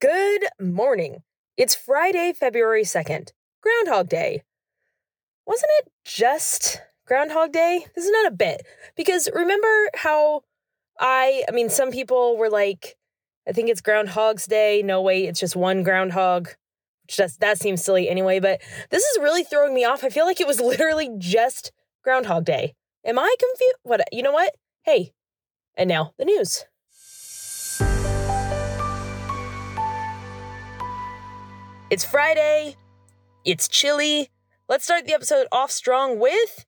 Good morning. It's Friday, February 2nd, Groundhog Day. Wasn't it just Groundhog Day? This is not a bit. Because remember how I, I mean, some people were like, I think it's Groundhog's Day. No, wait, it's just one groundhog. Just, that seems silly anyway, but this is really throwing me off. I feel like it was literally just Groundhog Day. Am I confused? What? You know what? Hey, and now the news. It's Friday. It's chilly. Let's start the episode off strong with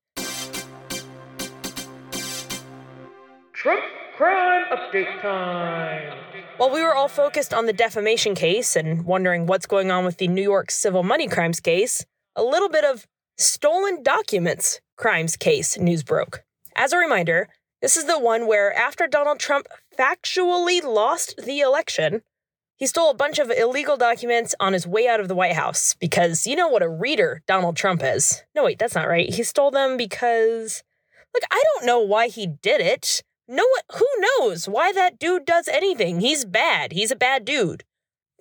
Trump crime update time. While we were all focused on the defamation case and wondering what's going on with the New York civil money crimes case, a little bit of stolen documents crimes case news broke. As a reminder, this is the one where after Donald Trump factually lost the election, he stole a bunch of illegal documents on his way out of the White House because you know what a reader Donald Trump is. No, wait, that's not right. He stole them because, look, I don't know why he did it. No who knows why that dude does anything? He's bad. He's a bad dude.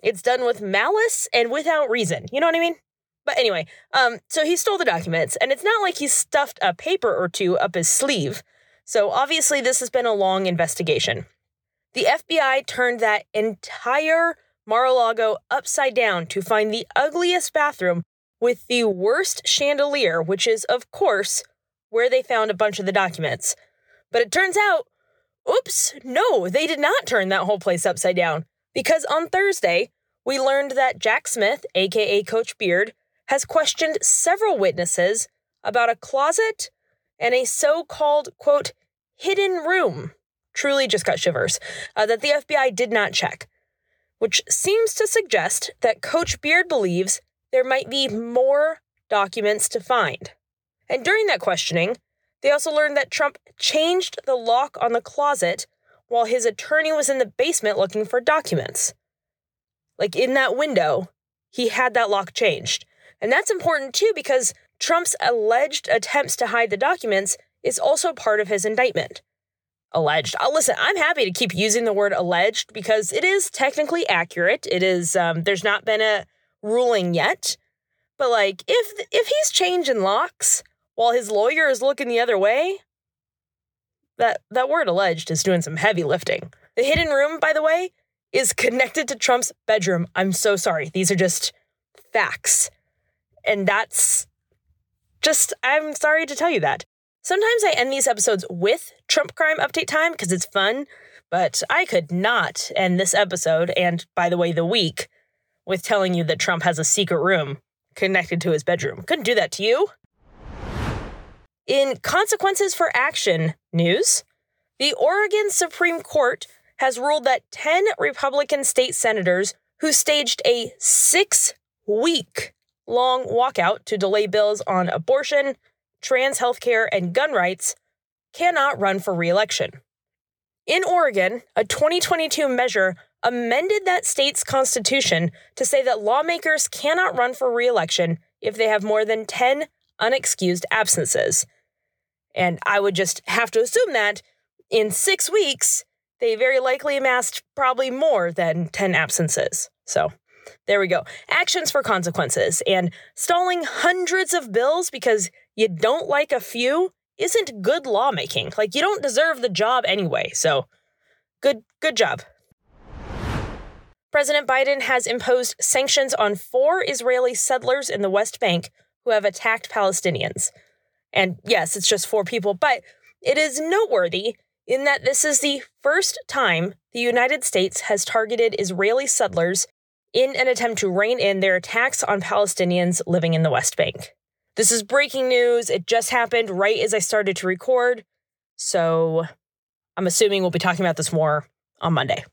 It's done with malice and without reason. You know what I mean? But anyway, um, so he stole the documents, and it's not like he stuffed a paper or two up his sleeve. So obviously, this has been a long investigation. The FBI turned that entire Mar a Lago upside down to find the ugliest bathroom with the worst chandelier, which is, of course, where they found a bunch of the documents. But it turns out, oops, no, they did not turn that whole place upside down. Because on Thursday, we learned that Jack Smith, aka Coach Beard, has questioned several witnesses about a closet and a so called, quote, hidden room truly just got shivers, uh, that the FBI did not check, which seems to suggest that Coach Beard believes there might be more documents to find. And during that questioning, they also learned that Trump changed the lock on the closet while his attorney was in the basement looking for documents. Like in that window, he had that lock changed. And that's important too because Trump's alleged attempts to hide the documents is also part of his indictment alleged. Uh, listen, I'm happy to keep using the word alleged because it is technically accurate. It is. Um, there's not been a ruling yet, but like if if he's changing locks while his lawyer is looking the other way, that that word alleged is doing some heavy lifting. The hidden room, by the way, is connected to Trump's bedroom. I'm so sorry. These are just facts, and that's just. I'm sorry to tell you that. Sometimes I end these episodes with Trump crime update time because it's fun, but I could not end this episode, and by the way, the week, with telling you that Trump has a secret room connected to his bedroom. Couldn't do that to you. In consequences for action news, the Oregon Supreme Court has ruled that 10 Republican state senators who staged a six week long walkout to delay bills on abortion, trans healthcare, and gun rights cannot run for reelection. In Oregon, a 2022 measure amended that state's constitution to say that lawmakers cannot run for reelection if they have more than 10 unexcused absences. And I would just have to assume that in six weeks, they very likely amassed probably more than 10 absences. So there we go. Actions for consequences. And stalling hundreds of bills because you don't like a few isn't good lawmaking. Like you don't deserve the job anyway. So good good job. President Biden has imposed sanctions on four Israeli settlers in the West Bank who have attacked Palestinians. And yes, it's just four people, but it is noteworthy in that this is the first time the United States has targeted Israeli settlers in an attempt to rein in their attacks on Palestinians living in the West Bank. This is breaking news. It just happened right as I started to record. So I'm assuming we'll be talking about this more on Monday.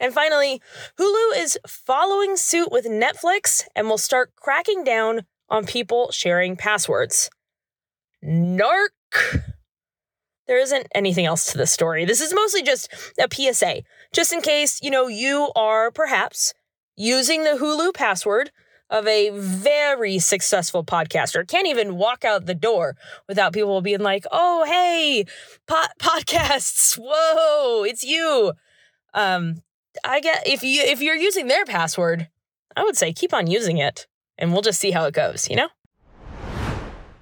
And finally, Hulu is following suit with Netflix and will start cracking down on people sharing passwords. Narc. There isn't anything else to this story. This is mostly just a PSA, just in case, you know, you are perhaps using the Hulu password of a very successful podcaster. Can't even walk out the door without people being like, "Oh, hey, po- podcasts! Whoa, it's you." Um, I get if you if you're using their password, I would say keep on using it and we'll just see how it goes, you know?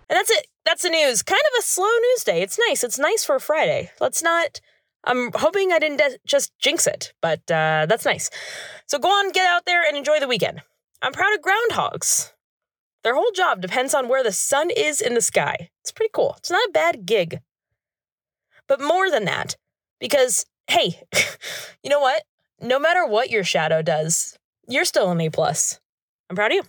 And that's it. That's the news. Kind of a slow news day. It's nice. It's nice for a Friday. Let's not I'm hoping I didn't de- just jinx it, but uh, that's nice. So go on, get out there and enjoy the weekend. I'm proud of groundhogs. Their whole job depends on where the sun is in the sky. It's pretty cool. It's not a bad gig. But more than that, because hey, you know what? No matter what your shadow does, you're still an A plus. I'm proud of you.